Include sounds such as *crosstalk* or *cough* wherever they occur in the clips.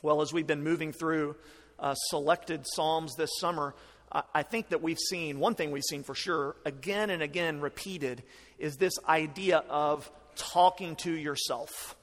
Well, as we've been moving through uh, selected Psalms this summer, I, I think that we've seen one thing we've seen for sure, again and again repeated, is this idea of talking to yourself.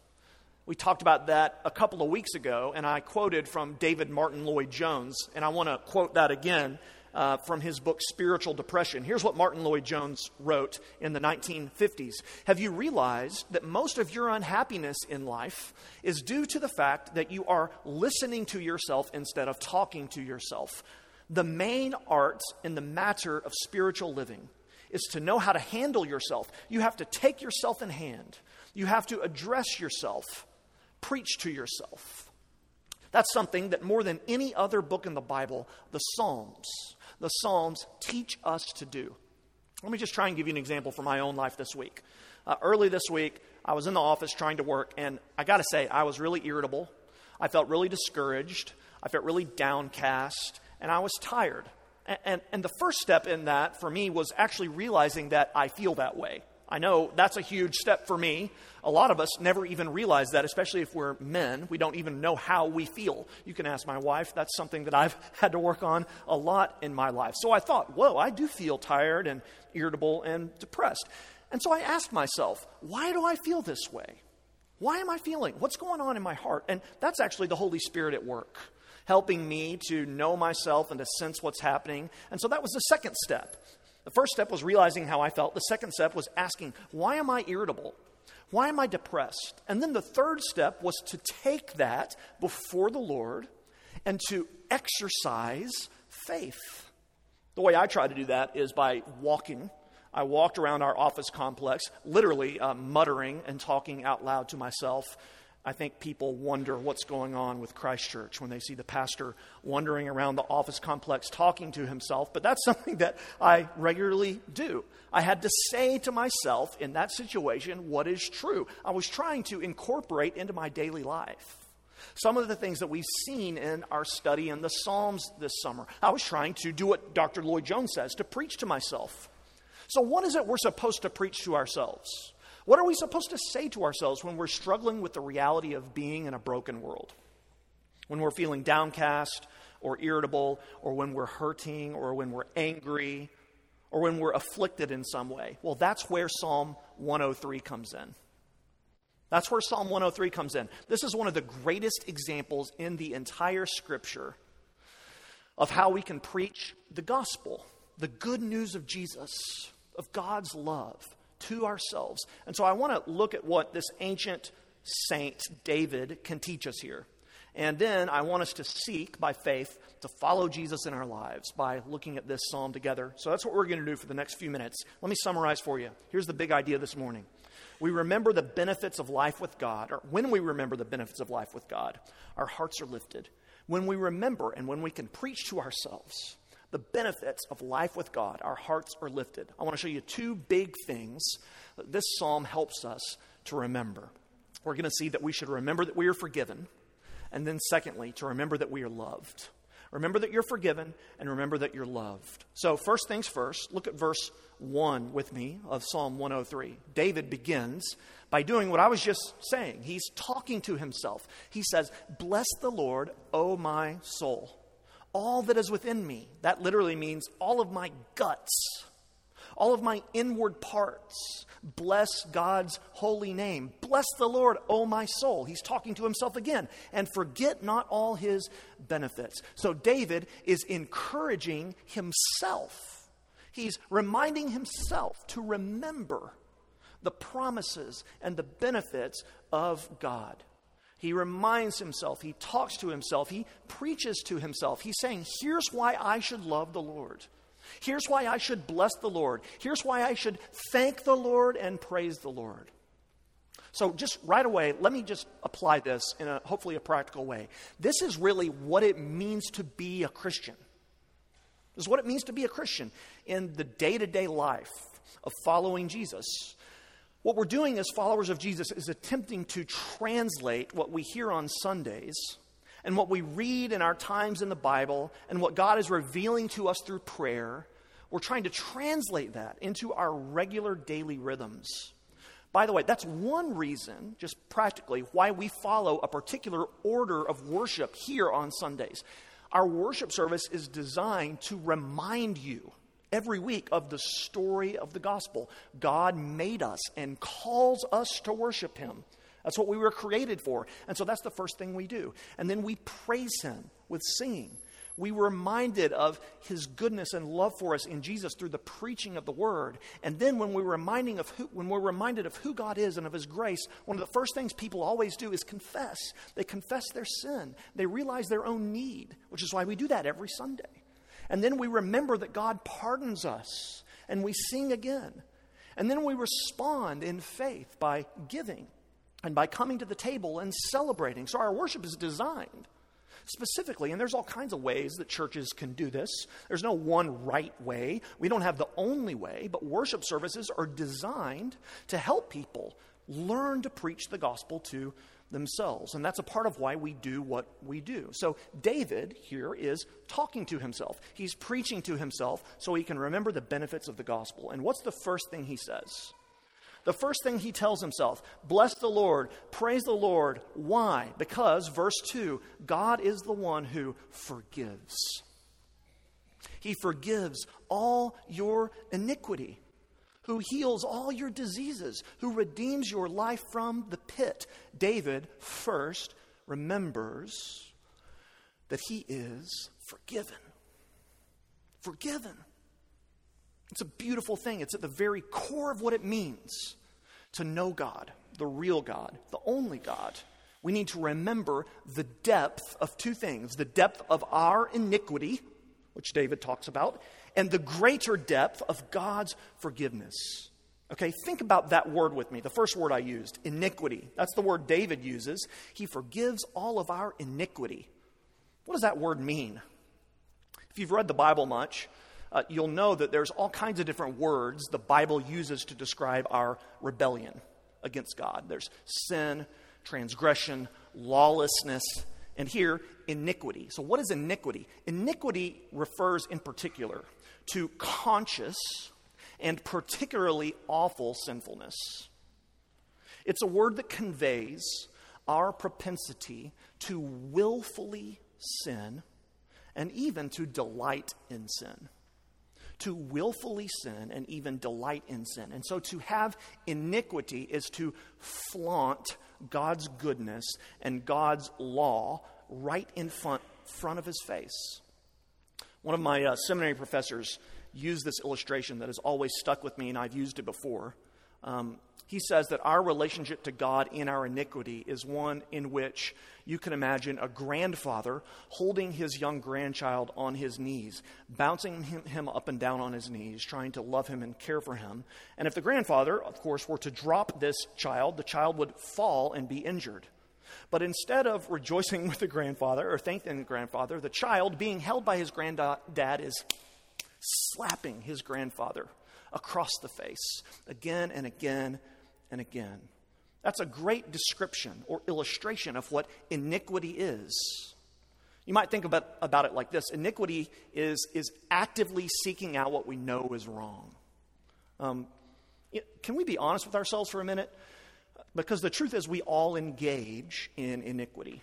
We talked about that a couple of weeks ago, and I quoted from David Martyn Lloyd Jones, and I want to quote that again uh, from his book Spiritual Depression. Here's what Martyn Lloyd Jones wrote in the 1950s Have you realized that most of your unhappiness in life is due to the fact that you are listening to yourself instead of talking to yourself? The main art in the matter of spiritual living is to know how to handle yourself. You have to take yourself in hand, you have to address yourself, preach to yourself. That's something that more than any other book in the Bible, the Psalms, the Psalms teach us to do. Let me just try and give you an example from my own life this week. Uh, early this week, I was in the office trying to work, and I got to say, I was really irritable. I felt really discouraged. I felt really downcast, and I was tired. And, and, and the first step in that for me was actually realizing that I feel that way. I know that's a huge step for me. A lot of us never even realize that, especially if we're men. We don't even know how we feel. You can ask my wife. That's something that I've *laughs* had to work on a lot in my life. So I thought, whoa, I do feel tired and irritable and depressed. And so I asked myself, why do I feel this way? Why am I feeling? What's going on in my heart? And that's actually the Holy Spirit at work, helping me to know myself and to sense what's happening. And so that was the second step. The first step was realizing how I felt. The second step was asking, why am I irritable? Why am I depressed? And then the third step was to take that before the Lord and to exercise faith. The way I try to do that is by walking. I walked around our office complex, literally uh, muttering and talking out loud to myself I think people wonder what's going on with Christchurch when they see the pastor wandering around the office complex talking to himself, but that's *laughs* something that I regularly do. I had to say to myself in that situation what is true. I was trying to incorporate into my daily life some of the things that we've seen in our study in the Psalms this summer. I was trying to do what Dr. Lloyd Jones says to preach to myself. So, what is it we're supposed to preach to ourselves? What are we supposed to say to ourselves when we're struggling with the reality of being in a broken world? When we're feeling downcast or irritable, or when we're hurting, or when we're angry, or when we're afflicted in some way? Well, that's where Psalm 103 comes in. That's where Psalm 103 comes in. This is one of the greatest examples in the entire scripture of how we can preach the gospel, the good news of Jesus, of God's love to ourselves. And so I want to look at what this ancient saint David can teach us here. And then I want us to seek by faith to follow Jesus in our lives by looking at this psalm together. So that's what we're going to do for the next few minutes. Let me summarize for you. Here's the big idea this morning. We remember the benefits of life with God, or when we remember the benefits of life with God, our hearts are lifted. When we remember and when we can preach to ourselves, the benefits of life with God, our hearts are lifted. I want to show you two big things that this psalm helps us to remember. We're going to see that we should remember that we are forgiven, and then, secondly, to remember that we are loved. Remember that you're forgiven, and remember that you're loved. So, first things first, look at verse 1 with me of Psalm 103. David begins by doing what I was just saying. He's talking to himself. He says, Bless the Lord, O my soul all that is within me. That literally means all of my guts, all of my inward parts. Bless God's holy name. Bless the Lord, O my soul. He's talking to himself again. And forget not all his benefits. So David is encouraging himself. He's reminding himself to remember the promises and the benefits of God. He reminds himself, he talks to himself, he preaches to himself. He's saying, Here's why I should love the Lord. Here's why I should bless the Lord. Here's why I should thank the Lord and praise the Lord. So, just right away, let me just apply this in a hopefully a practical way. This is really what it means to be a Christian. This is what it means to be a Christian in the day to day life of following Jesus. What we're doing as followers of Jesus is attempting to translate what we hear on Sundays and what we read in our times in the Bible and what God is revealing to us through prayer. We're trying to translate that into our regular daily rhythms. By the way, that's one reason, just practically, why we follow a particular order of worship here on Sundays. Our worship service is designed to remind you every week of the story of the gospel. God made us and calls us to worship Him. That's what we were created for. And so that's the first thing we do. And then we praise Him with singing. We were reminded of his goodness and love for us in Jesus through the preaching of the word. And then when we're reminding of who, when we're reminded of who God is and of his grace, one of the first things people always do is confess. They confess their sin. They realize their own need, which is why we do that every Sunday. And then we remember that God pardons us and we sing again. And then we respond in faith by giving and by coming to the table and celebrating. So our worship is designed specifically. And there's all kinds of ways that churches can do this. There's no one right way. We don't have the only way, but worship services are designed to help people learn to preach the gospel to themselves. And that's a part of why we do what we do. So David here is talking to himself. He's preaching to himself so he can remember the benefits of the gospel. And what's the first thing he says? The first thing he tells himself, bless the Lord, praise the Lord. Why? Because, verse 2, God is the one who forgives. He forgives all your iniquity, who heals all your diseases, who redeems your life from the pit. David first remembers that he is forgiven. Forgiven. It's a beautiful thing. It's at the very core of what it means to know God, the real God, the only God. We need to remember the depth of two things the depth of our iniquity, which David talks about, and the greater depth of God's forgiveness. Okay, think about that word with me. The first word I used, iniquity. That's the word David uses. He forgives all of our iniquity. What does that word mean? If you've read the Bible much, uh, you'll know that there's all kinds of different words the Bible uses to describe our rebellion against God. There's sin, transgression, lawlessness, and here, iniquity. So, what is iniquity? Iniquity refers in particular to conscious and particularly awful sinfulness. It's a word that conveys our propensity to willfully sin and even to delight in sin to willfully sin and even delight in sin. And so to have iniquity is to flaunt God's goodness and God's law right in front, front of his face. One of my uh, seminary professors used this illustration that has always stuck with me, and I've used it before. Um, he says that our relationship to God in our iniquity is one in which you can imagine a grandfather holding his young grandchild on his knees, bouncing him, up and down on his knees, trying to love him and care for him. And if the grandfather, of course, were to drop this child, the child would fall and be injured. But instead of rejoicing *laughs* with the grandfather or thanking the grandfather, the child, being held by his granddad, is slapping his grandfather across the face again and again and again. That's a great description or illustration of what iniquity is. You might think about, about it like this iniquity is, is actively seeking out what we know is wrong. Um, can we be honest with ourselves for a minute? Because the truth is, we all engage in iniquity.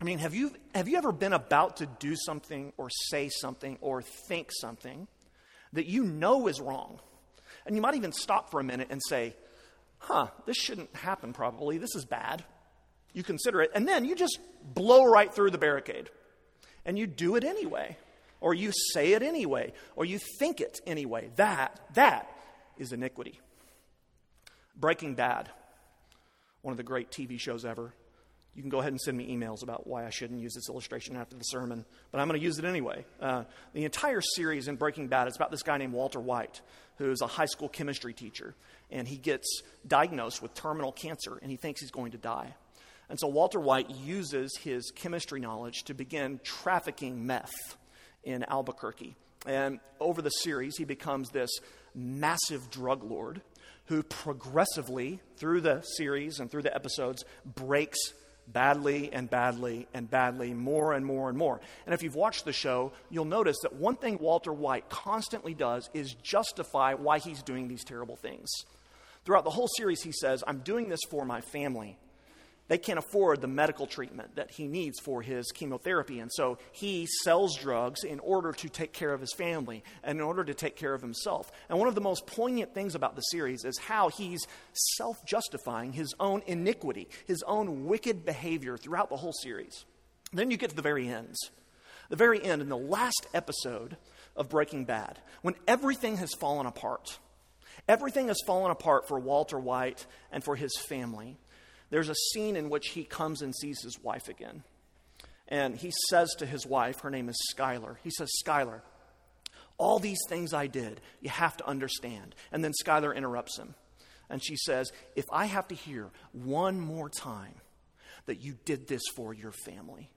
I mean, have you, have you ever been about to do something or say something or think something that you know is wrong? And you might even stop for a minute and say, huh, this shouldn't happen probably. This is bad. You consider it. And then you just blow right through the barricade. And you do it anyway. Or you say it anyway. Or you think it anyway. That, that is iniquity. Breaking Bad, one of the great TV shows ever. You can go ahead and send me emails about why I shouldn't use this illustration after the sermon, but I'm going to use it anyway. Uh, the entire series in Breaking Bad is about this guy named Walter White, who's a high school chemistry teacher, and he gets diagnosed with terminal cancer, and he thinks he's going to die. And so Walter White uses his chemistry knowledge to begin trafficking meth in Albuquerque. And over the series, he becomes this massive drug lord who progressively, through the series and through the episodes, breaks badly and badly and badly, more and more and more. And if you've watched the show, you'll notice that one thing Walter White constantly does is justify why he's doing these terrible things. Throughout the whole series, he says, I'm doing this for my family. They can't afford the medical treatment that he needs for his chemotherapy. And so he sells drugs in order to take care of his family and in order to take care of himself. And one of the most poignant things about the series is how he's self justifying his own iniquity, his own wicked behavior throughout the whole series. Then you get to the very ends. The very end, in the last episode of Breaking Bad, when everything has fallen apart. Everything has fallen apart for Walter White and for his family there's a scene in which he comes and sees his wife again. And he says to his wife, her name is Skyler, he says, Skyler, all these things I did, you have to understand. And then Skyler interrupts him. And she says, If I have to hear one more time that you did this for your family.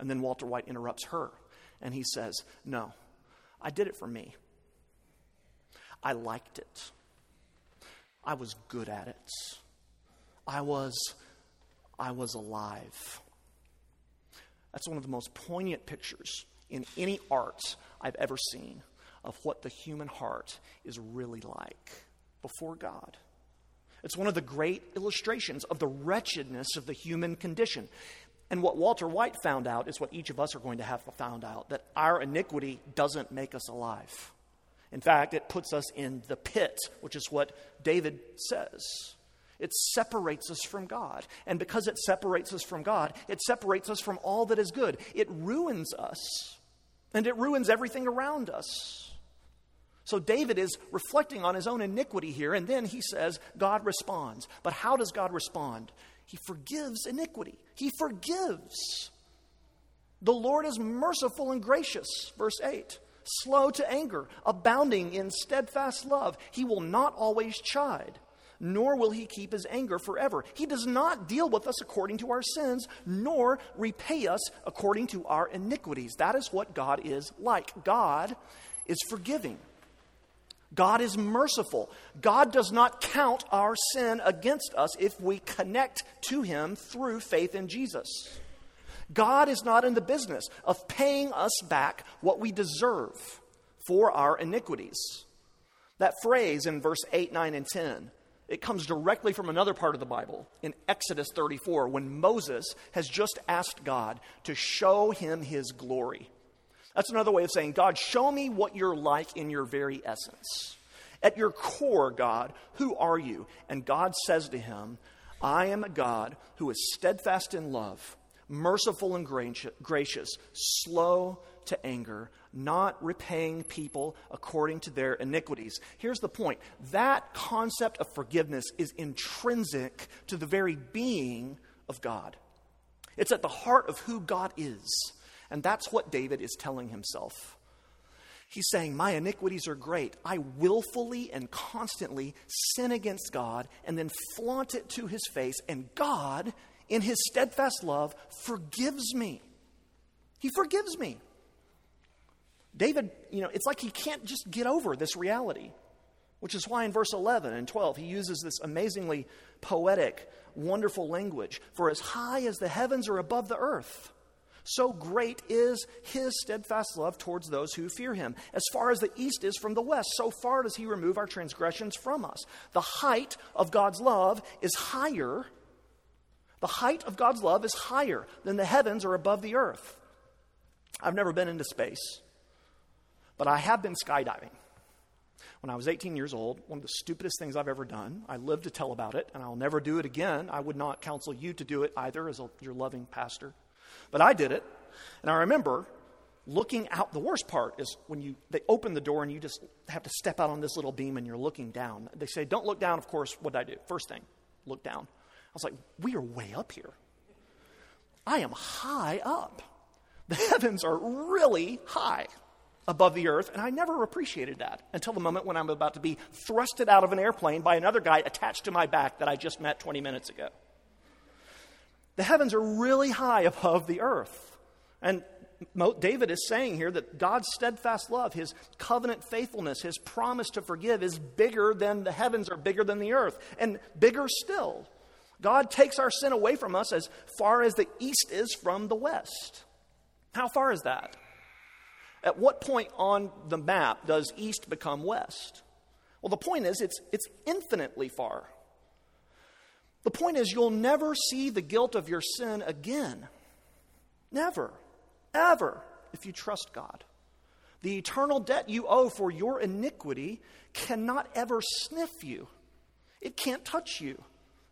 And then Walter White interrupts her. And he says, No, I did it for me. I liked it. I was good at it. I was, I was alive. That's one of the most poignant pictures in any art I've ever seen of what the human heart is really like before God. It's one of the great illustrations of the wretchedness of the human condition. And what Walter White found out is what each of us are going to have to found out that our iniquity doesn't make us alive. In fact, it puts us in the pit, which is what David says. It separates us from God. And because it separates us from God, it separates us from all that is good. It ruins us, and it ruins everything around us. So David is reflecting on his own iniquity here, and then he says, God responds. But how does God respond? He forgives iniquity, He forgives. The Lord is merciful and gracious, verse 8 slow to anger, abounding in steadfast love. He will not always chide nor will he keep his anger forever. He does not deal with us according to our sins, nor repay us according to our iniquities. That is what God is like. God is forgiving. God is merciful. God does not count our sin against us if we connect to Him through faith in Jesus. God is not in the business of paying us back what we deserve for our iniquities. That phrase in verse 8, 9, and 10 it comes directly from another part of the Bible in Exodus 34 when Moses has just asked God to show him his glory. That's another way of saying, God, show me what you're like in your very essence. At your core, God, who are you? And God says to him, I am a God who is steadfast in love, merciful and gracious, slow to anger, not repaying people according to their iniquities. Here's the point that concept of forgiveness is intrinsic to the very being of God, it's at the heart of who God is. And that's what David is telling himself. He's saying, My iniquities are great. I willfully and constantly sin against God and then flaunt it to his face, and God, in his steadfast love, forgives me. He forgives me. David, you know, it's like he can't just get over this reality, which is why in verse 11 and 12 he uses this amazingly poetic, wonderful language. For as high as the heavens are above the earth, so great is his steadfast love towards those who fear him. As far as the east is from the west, so far does he remove our transgressions from us. The height of God's love is higher. The height of God's love is higher than the heavens are above the earth. I've never been into space. But I have been skydiving. When I was 18 years old, one of the stupidest things I've ever done. I live to tell about it, and I'll never do it again. I would not counsel you to do it either as a, your loving pastor. But I did it, and I remember looking out. The worst part is when you they open the door and you just have to step out on this little beam and you're looking down. They say, "Don't look down." Of course, what did I do? First thing, look down. I was like, "We are way up here. I am high up. The heavens are really high." above the earth, and I never appreciated that until the moment when I'm about to be thrusted out of an airplane by another guy attached to my back that I just met 20 minutes ago. The heavens are really high above the earth. And David is saying here that God's steadfast love, his covenant faithfulness, his promise to forgive is bigger than the heavens are bigger than the earth, and bigger still. God takes our sin away from us as far as the east is from the west. How far is that? At what point on the map does east become west? Well, the point is, it's, it's infinitely far. The point is, you'll never see the guilt of your sin again. Never, ever, if you trust God. The eternal debt you owe for your iniquity cannot ever sniff you, it can't touch you,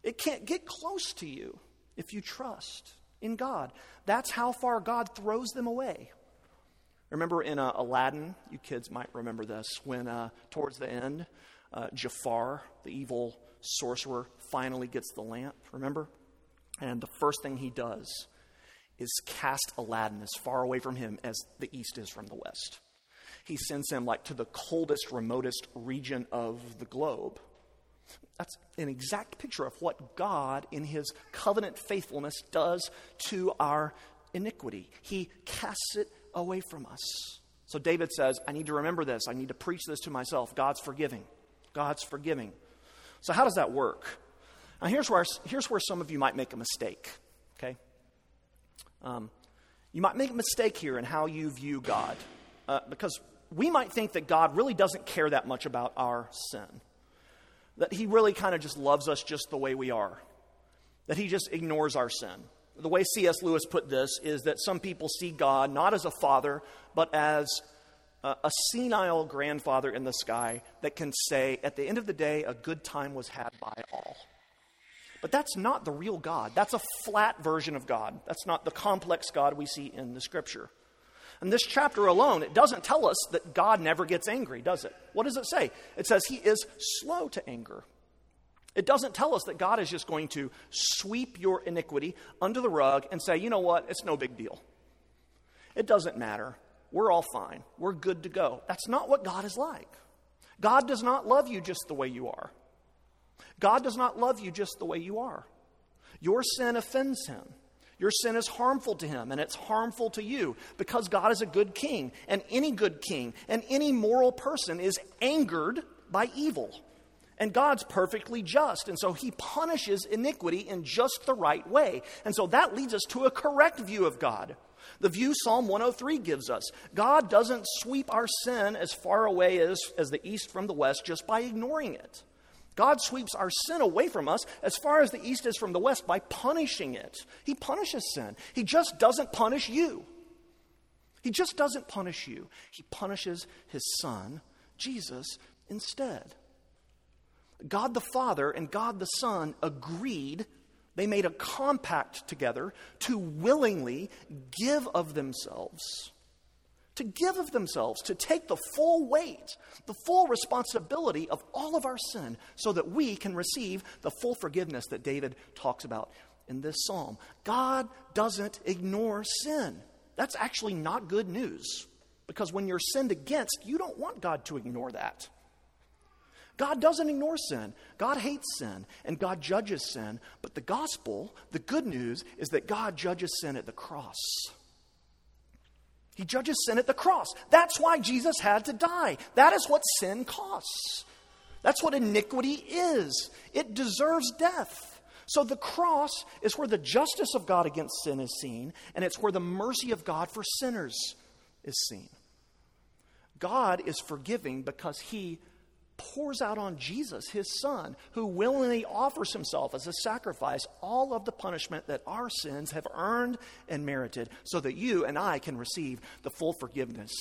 it can't get close to you if you trust in God. That's how far God throws them away. Remember in uh, Aladdin, you kids might remember this, when uh, towards the end, uh, Jafar, the evil sorcerer, finally gets the lamp, remember? And the first thing he does is cast Aladdin as far away from him as the east is from the west. He sends him like to the coldest, remotest region of the globe. That's an exact picture of what God, in his covenant faithfulness, does to our iniquity. He casts it away from us. So David says, I need to remember this. I need to preach this to myself. God's forgiving. God's forgiving. So, how does that work? Now, here's where, here's where some of you might make a mistake, okay? Um, you might make a mistake here in how you view God, uh, because we might think that God really doesn't care that much about our sin, that He really kind of just loves us just the way we are, that He just ignores our sin the way C.S. Lewis put this is that some people see God not as a father, but as a, a, senile grandfather in the sky that can say, at the end of the day, a good time was had by all. But that's not the real God. That's a flat version of God. That's not the complex God we see in the scripture. And this chapter alone, it doesn't tell us that God never gets angry, does it? What does it say? It says he is slow to anger. It doesn't tell us that God is just going to sweep your iniquity under the rug and say, you know what, it's no big deal. It doesn't matter. We're all fine. We're good to go. That's not what God is like. God does not love you just the way you are. God does not love you just the way you are. Your sin offends him. Your sin is harmful to him, and it's harmful to you because God is a good king, and any good king and any moral person is angered by evil. And God's perfectly just. And so he punishes iniquity in just the right way. And so that leads us to a correct view of God. The view Psalm 103 gives us God doesn't sweep our sin as far away as, as the east from the west just by ignoring it. God sweeps our sin away from us as far as the east is from the west by punishing it. He punishes sin. He just doesn't punish you. He just doesn't punish you. He punishes his son, Jesus, instead. God the Father and God the Son agreed, they made a compact together to willingly give of themselves. To give of themselves, to take the full weight, the full responsibility of all of our sin, so that we can receive the full forgiveness that David talks about in this psalm. God doesn't ignore sin. That's actually not good news, because when you're sinned against, you don't want God to ignore that. God doesn't ignore sin. God hates sin and God judges sin. But the gospel, the good news, is that God judges sin at the cross. He judges sin at the cross. That's why Jesus had to die. That is what sin costs. That's what iniquity is. It deserves death. So the cross is where the justice of God against sin is seen, and it's where the mercy of God for sinners is seen. God is forgiving because he pours out on Jesus, his son, who willingly offers himself as a sacrifice all of the punishment that our sins have earned and merited, so that you and I can receive the full forgiveness,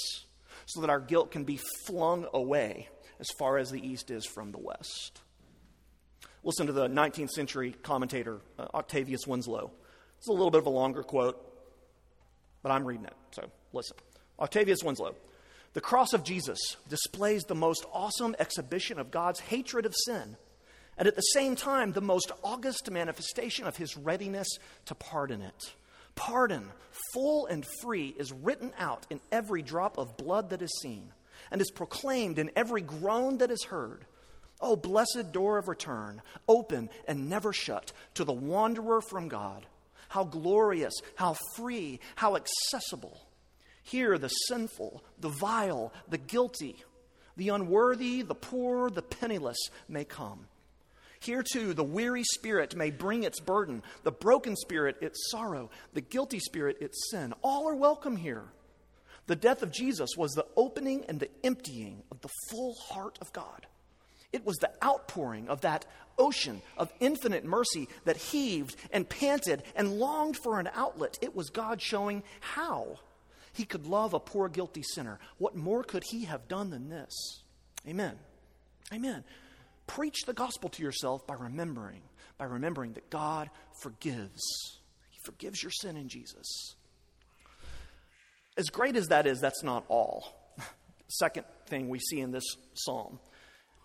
so that our guilt can be flung away as far as the east is from the west. Listen to the 19th century commentator, uh, Octavius Winslow. It's a little bit of a longer quote, but I'm reading it, so listen. Octavius Winslow. The cross of Jesus displays the most awesome exhibition of God's hatred of sin, and at the same time, the most august manifestation of his readiness to pardon it. Pardon, full and free, is written out in every drop of blood that is seen, and is proclaimed in every groan that is heard. O oh, blessed door of return, open and never shut to the wanderer from God. How glorious, how free, how accessible. Here, the sinful, the vile, the guilty, the unworthy, the poor, the penniless may come. Here, too, the weary spirit may bring its burden, the broken spirit its sorrow, the guilty spirit its sin. All are welcome here. The death of Jesus was the opening and the emptying of the full heart of God. It was the outpouring of that ocean of infinite mercy that heaved and panted and longed for an outlet. It was God showing how he could love a poor, guilty sinner. What more could he have done than this? Amen. Amen. Preach the gospel to yourself by remembering, by remembering that God forgives. He forgives your sin in Jesus. As great as that is, that's not all. *laughs* Second thing we see in this psalm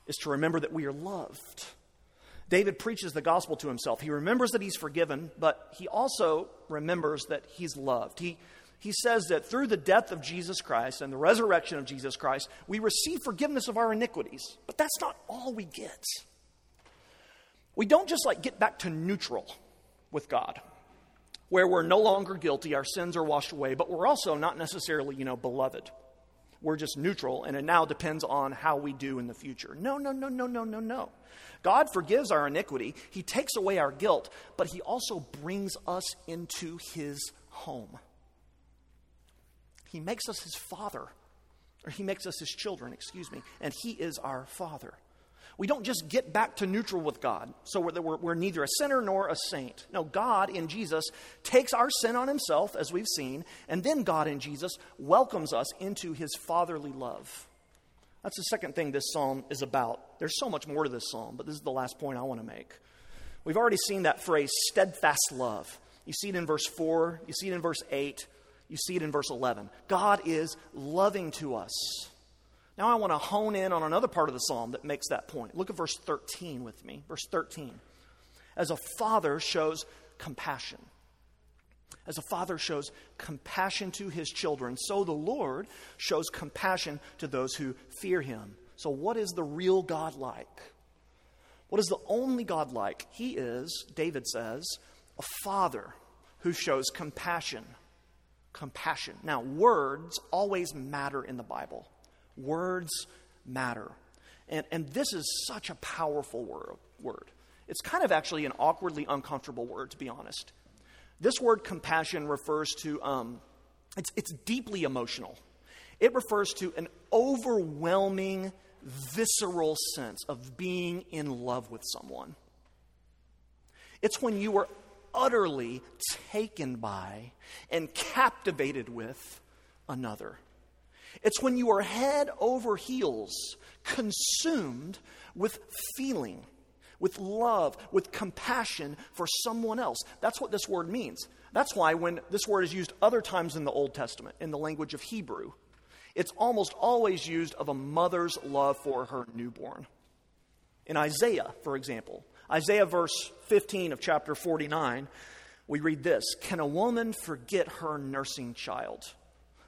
is to remember that we are loved. David preaches the gospel to himself. He remembers that he's forgiven, but he also remembers that he's loved. He, he says that through the death of Jesus Christ and the resurrection of Jesus Christ, we receive forgiveness of our iniquities. But that's not all we get. We don't just like get back to neutral with God, where we're no longer guilty, our sins are washed away, but we're also not necessarily, you know, beloved. We're just neutral, and it now depends on how we do in the future. No, no, no, no, no, no, no. God forgives our iniquity, He takes away our guilt, but He also brings us into His home. He makes us His Father, or He makes us His children, excuse me, and He is our Father. We don't just get back to neutral with God, so we're, we're, we're, neither a sinner nor a saint. No, God in Jesus takes our sin on himself, as we've seen, and then God in Jesus welcomes us into his fatherly love. That's the second thing this psalm is about. There's so much more to this psalm, but this is the last point I want to make. We've already seen that phrase, steadfast love. You see it in verse 4, you see it in verse 8, you see it in verse 11. God is loving to us. Now I want to hone in on another part of the psalm that makes that point. Look at verse 13 with me. Verse 13. As a father shows compassion. As a father shows compassion to his children, so the Lord shows compassion to those who fear him. So, what is the real God like? What is the only God like? He is, David says, a father who shows compassion. Compassion. Now, words always matter in the Bible. Words matter. And, and this is such a powerful word, word. It's kind of actually an awkwardly uncomfortable word, to be honest. This word compassion refers to, um, it's, it's deeply emotional. It refers to an overwhelming, visceral sense of being in love with someone. It's when you are utterly taken by and captivated with another. It's when you are head over heels, consumed with feeling, with love, with compassion for someone else. That's what this word means. That's why when this word is used other times in the Old Testament, in the language of Hebrew, it's almost always used of a mother's love for her newborn. In Isaiah, for example, Isaiah verse 15 of chapter 49, we read this Can a woman forget her nursing child?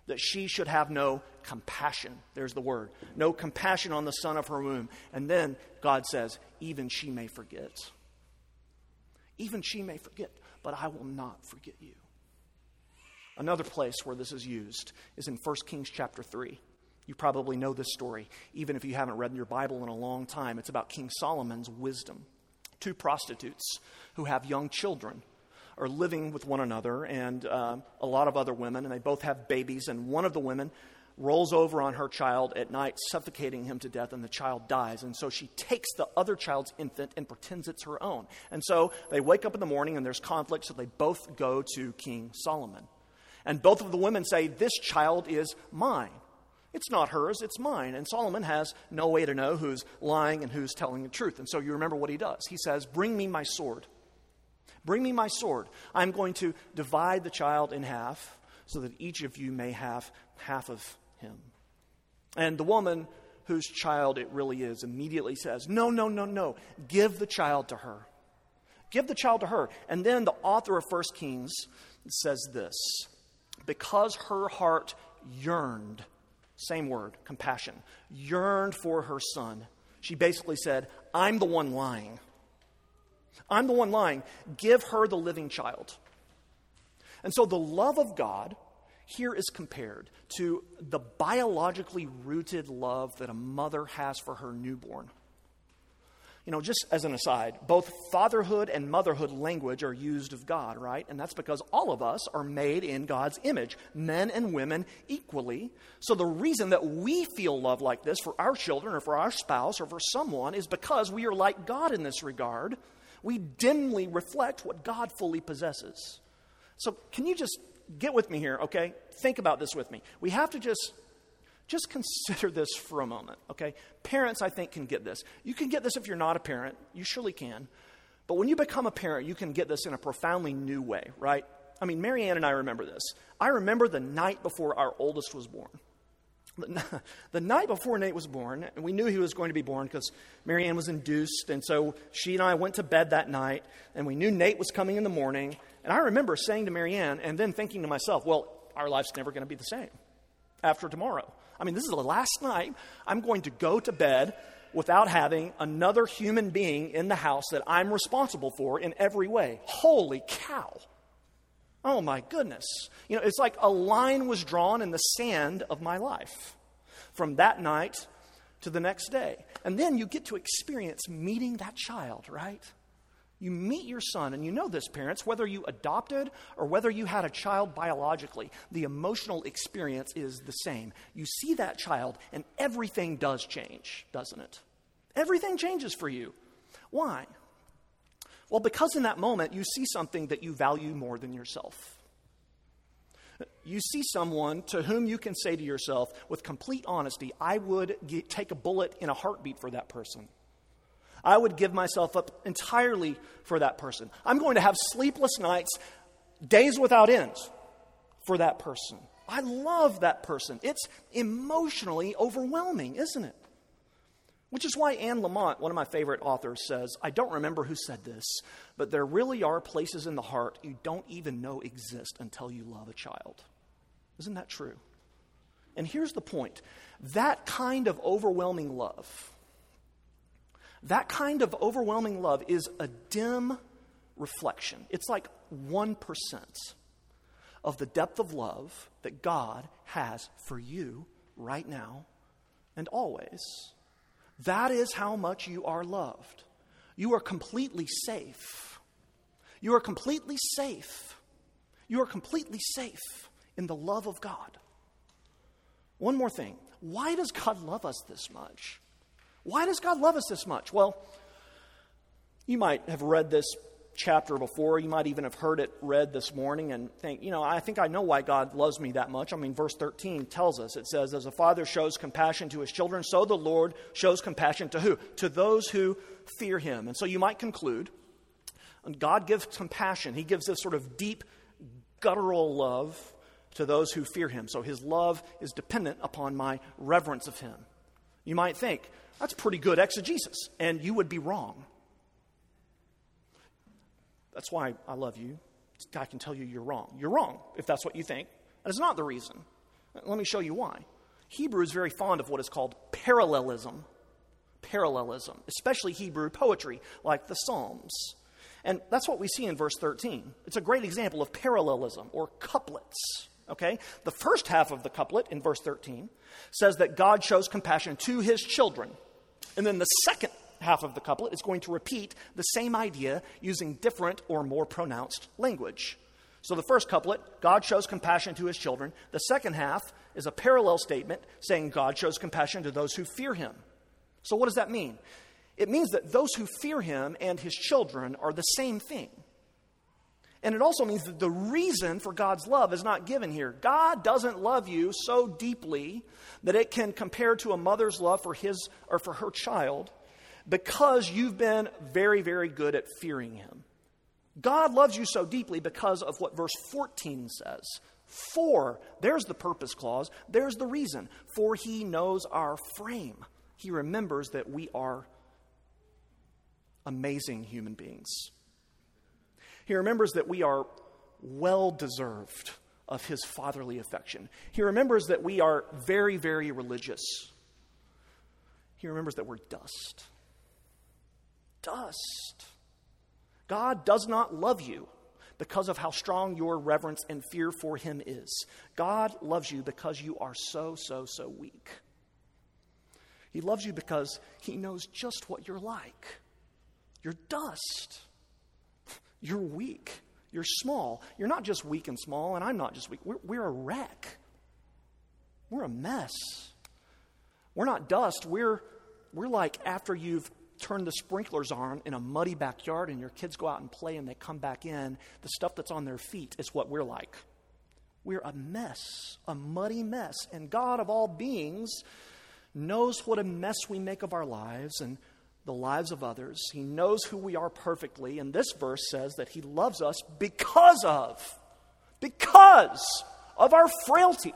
that she should have no compassion. There's the word. No compassion on the son of her womb. And then God says, even she may forget. Even she may forget, but I will not forget you. Another place where this is used is in 1 Kings chapter 3. You probably know this story, even if you haven't read your Bible in a long time. It's about King Solomon's wisdom. Two prostitutes who have young children are living with one another and uh, a lot of other women, and they both have babies. And one of the women rolls over on her child at night, suffocating him to death, and the child dies. And so she takes the other child's infant and pretends it's her own. And so they wake up in the morning and there's conflict, so they both go to King Solomon. And both of the women say, This child is mine. It's not hers, it's mine. And Solomon has no way to know who's lying and who's telling the truth. And so you remember what he does. He says, Bring me my sword. Bring me my sword. I'm going to divide the child in half so that each of you may have half of him. And the woman whose child it really is immediately says, No, no, no, no. Give the child to her. Give the child to her. And then the author of 1 Kings says this because her heart yearned, same word, compassion, yearned for her son. She basically said, I'm the one lying. I'm the one lying. Give her the living child. And so the love of God here is compared to the biologically rooted love that a mother has for her newborn. You know, just as an aside, both fatherhood and motherhood language are used of God, right? And that's because all of us are made in God's image, men and women equally. So the reason that we feel love like this for our children or for our spouse or for someone is because we are like God in this regard. We dimly reflect what God fully possesses. So can you just get with me here, okay? Think about this with me. We have to just just consider this for a moment, okay? Parents, I think, can get this. You can get this if you're not a parent. You surely can. But when you become a parent, you can get this in a profoundly new way, right? I mean, Marianne and I remember this. I remember the night before our oldest was born. The, *laughs* night before Nate was born, and we knew he was going to be born because Marianne was induced, and so she and I went to bed that night, and we knew Nate was coming in the morning. And I remember saying to Marianne, and then thinking to myself, well, our life's never going to be the same after tomorrow. I mean, this is the last night I'm going to go to bed without having another human being in the house that I'm responsible for in every way. Holy cow. Oh my goodness. You know, it's like a line was drawn in the sand of my life from that night to the next day. And then you get to experience meeting that child, right? You meet your son, and you know this, parents, whether you adopted or whether you had a child biologically, the emotional experience is the same. You see that child, and everything does change, doesn't it? Everything changes for you. Why? Well, because in that moment, you see something that you value more than yourself. You see someone to whom you can say to yourself, with complete honesty, I would get, take a bullet in a heartbeat for that person. I would give myself up entirely for that person. I'm going to have sleepless nights, days without end for that person. I love that person. It's emotionally overwhelming, isn't it? Which is why Anne Lamott, one of my favorite authors, says, I don't remember who said this, but there really are places in the heart you don't even know exist until you love a child. Isn't that true? And here's the point that kind of overwhelming love, that kind of overwhelming love is a dim reflection. It's like 1% of the depth of love that God has for you right now and always. That is how much you are loved. You are completely safe. You are completely safe. You are completely safe in the love of God. One more thing. Why does God love us this much? Why does God love us this much? Well, you might have read this chapter before. You might even have heard it read this morning and think, you know, I think I know why God loves me that much. I mean, verse 13 tells us it says, As a father shows compassion to his children, so the Lord shows compassion to who? To those who fear him. And so you might conclude God gives compassion. He gives this sort of deep, guttural love to those who fear him. So his love is dependent upon my reverence of him. You might think, that's pretty good exegesis, and you would be wrong. That's why I love you. I can tell you you're wrong. You're wrong if that's what you think. And it's not the reason. Let me show you why. Hebrew is very fond of what is called parallelism. Parallelism, especially Hebrew poetry, like the Psalms. And that's what we see in verse 13. It's a great example of parallelism or couplets. Okay? The first half of the couplet in verse 13 says that God shows compassion to his children. And then the second half of the couplet is going to repeat the same idea using different or more pronounced language. So the first couplet, God shows compassion to his children. The second half is a parallel statement saying God shows compassion to those who fear him. So what does that mean? It means that those who fear him and his children are the same thing. And it also means that the reason for God's love is not given here. God doesn't love you so deeply that it can compare to a mother's love for his or for her child because you've been very, very good at fearing him. God loves you so deeply because of what verse 14 says. For, there's the purpose clause, there's the reason. For he knows our frame. He remembers that we are amazing human beings. He remembers that we are well deserved of his fatherly affection. He remembers that we are very, very religious. He remembers that we're dust. Dust. God does not love you because of how strong your reverence and fear for him is. God loves you because you are so, so, so weak. He loves you because he knows just what you're like. You're dust. You're weak. You're small. You're not just weak and small, and I'm not just weak. We're, we're a wreck. We're a mess. We're not dust. We're, we're like after you've turned the sprinklers on in a muddy backyard and your kids go out and play and they come back in, the stuff that's on their feet is what we're like. We're a mess, a muddy mess. And God, of all beings, knows what a mess we make of our lives and the lives of others. He knows who we are perfectly. And this verse says that He loves us because of, because of our frailty.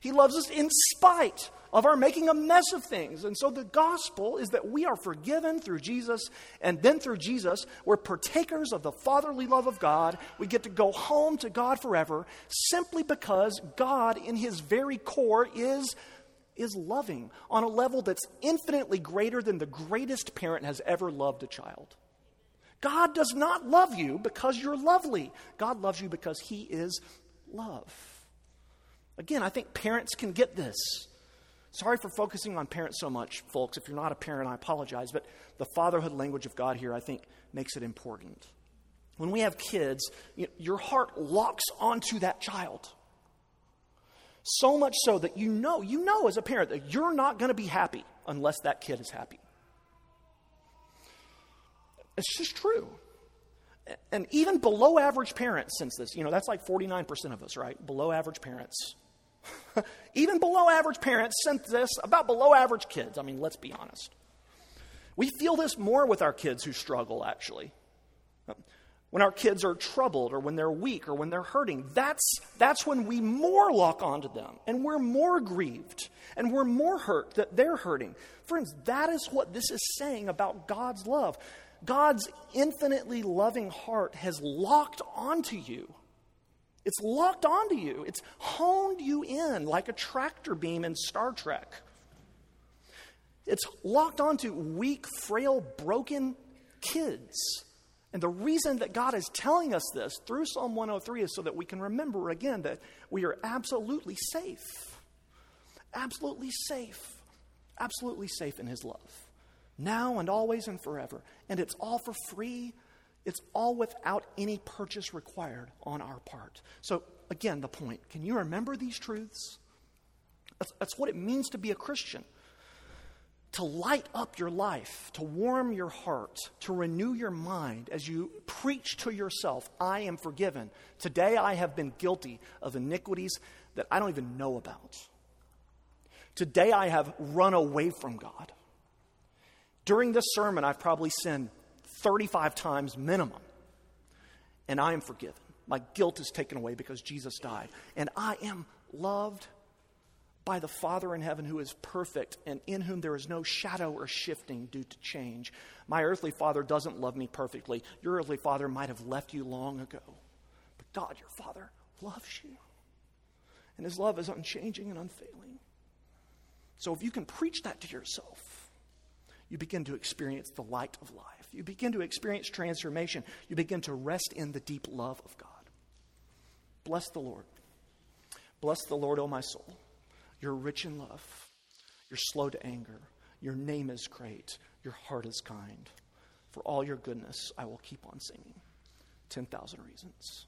He loves us in spite of our making a mess of things. And so the gospel is that we are forgiven through Jesus, and then through Jesus, we're partakers of the fatherly love of God. We get to go home to God forever simply because God, in his very core, is. Is loving on a level that's infinitely greater than the greatest parent has ever loved a child. God does not love you because you're lovely. God loves you because He is love. Again, I think parents can get this. Sorry for focusing on parents so much, folks. If you're not a parent, I apologize. But the fatherhood language of God here, I think, makes it important. When we have kids, your heart locks onto that child. So much so that you know, you know as a parent that you're not going to be happy unless that kid is happy. It's just true. And even below average parents sense this. You know, that's like 49% of us, right? Below average parents *laughs* Even below average parents sense this about below average kids. I mean, let's be honest. We feel this more with our kids who struggle, actually. When our kids are troubled or when they're weak or when they're hurting, that's, that's when we more lock onto them and we're more grieved and we're more hurt that they're hurting. Friends, that is what this is saying about God's love. God's infinitely loving heart has locked onto you it's locked onto you, it's honed you in like a tractor beam in Star Trek. It's locked onto weak, frail, broken kids. And the reason that God is telling us this through Psalm 103 is so that we can remember again that we are absolutely safe. Absolutely safe. Absolutely safe in His love. Now and always and forever. And it's all for free it's all without any purchase required on our part. So, again, the point can you remember these truths? That's, that's what it means to be a Christian. To light up your life, to warm your heart, to renew your mind as you preach to yourself, I am forgiven. Today I have been guilty of iniquities that I don't even know about. Today I have run away from God. During this sermon, I've probably sinned 35 times minimum. And I am forgiven. My guilt is taken away because Jesus died. And I am loved by the Father in heaven who is perfect and in whom there is no shadow or shifting due to change. My earthly father doesn't love me perfectly. Your earthly father might have left you long ago. But God, your Father, loves you. And his love is unchanging and unfailing. So if you can preach that to yourself, you begin to experience the light of life. You begin to experience transformation. You begin to rest in the deep love of God. Bless the Lord. Bless the Lord, O my soul. You're rich in love. You're slow to anger. Your name is great. Your heart is kind. For all your goodness, I will keep on singing. 10,000 reasons.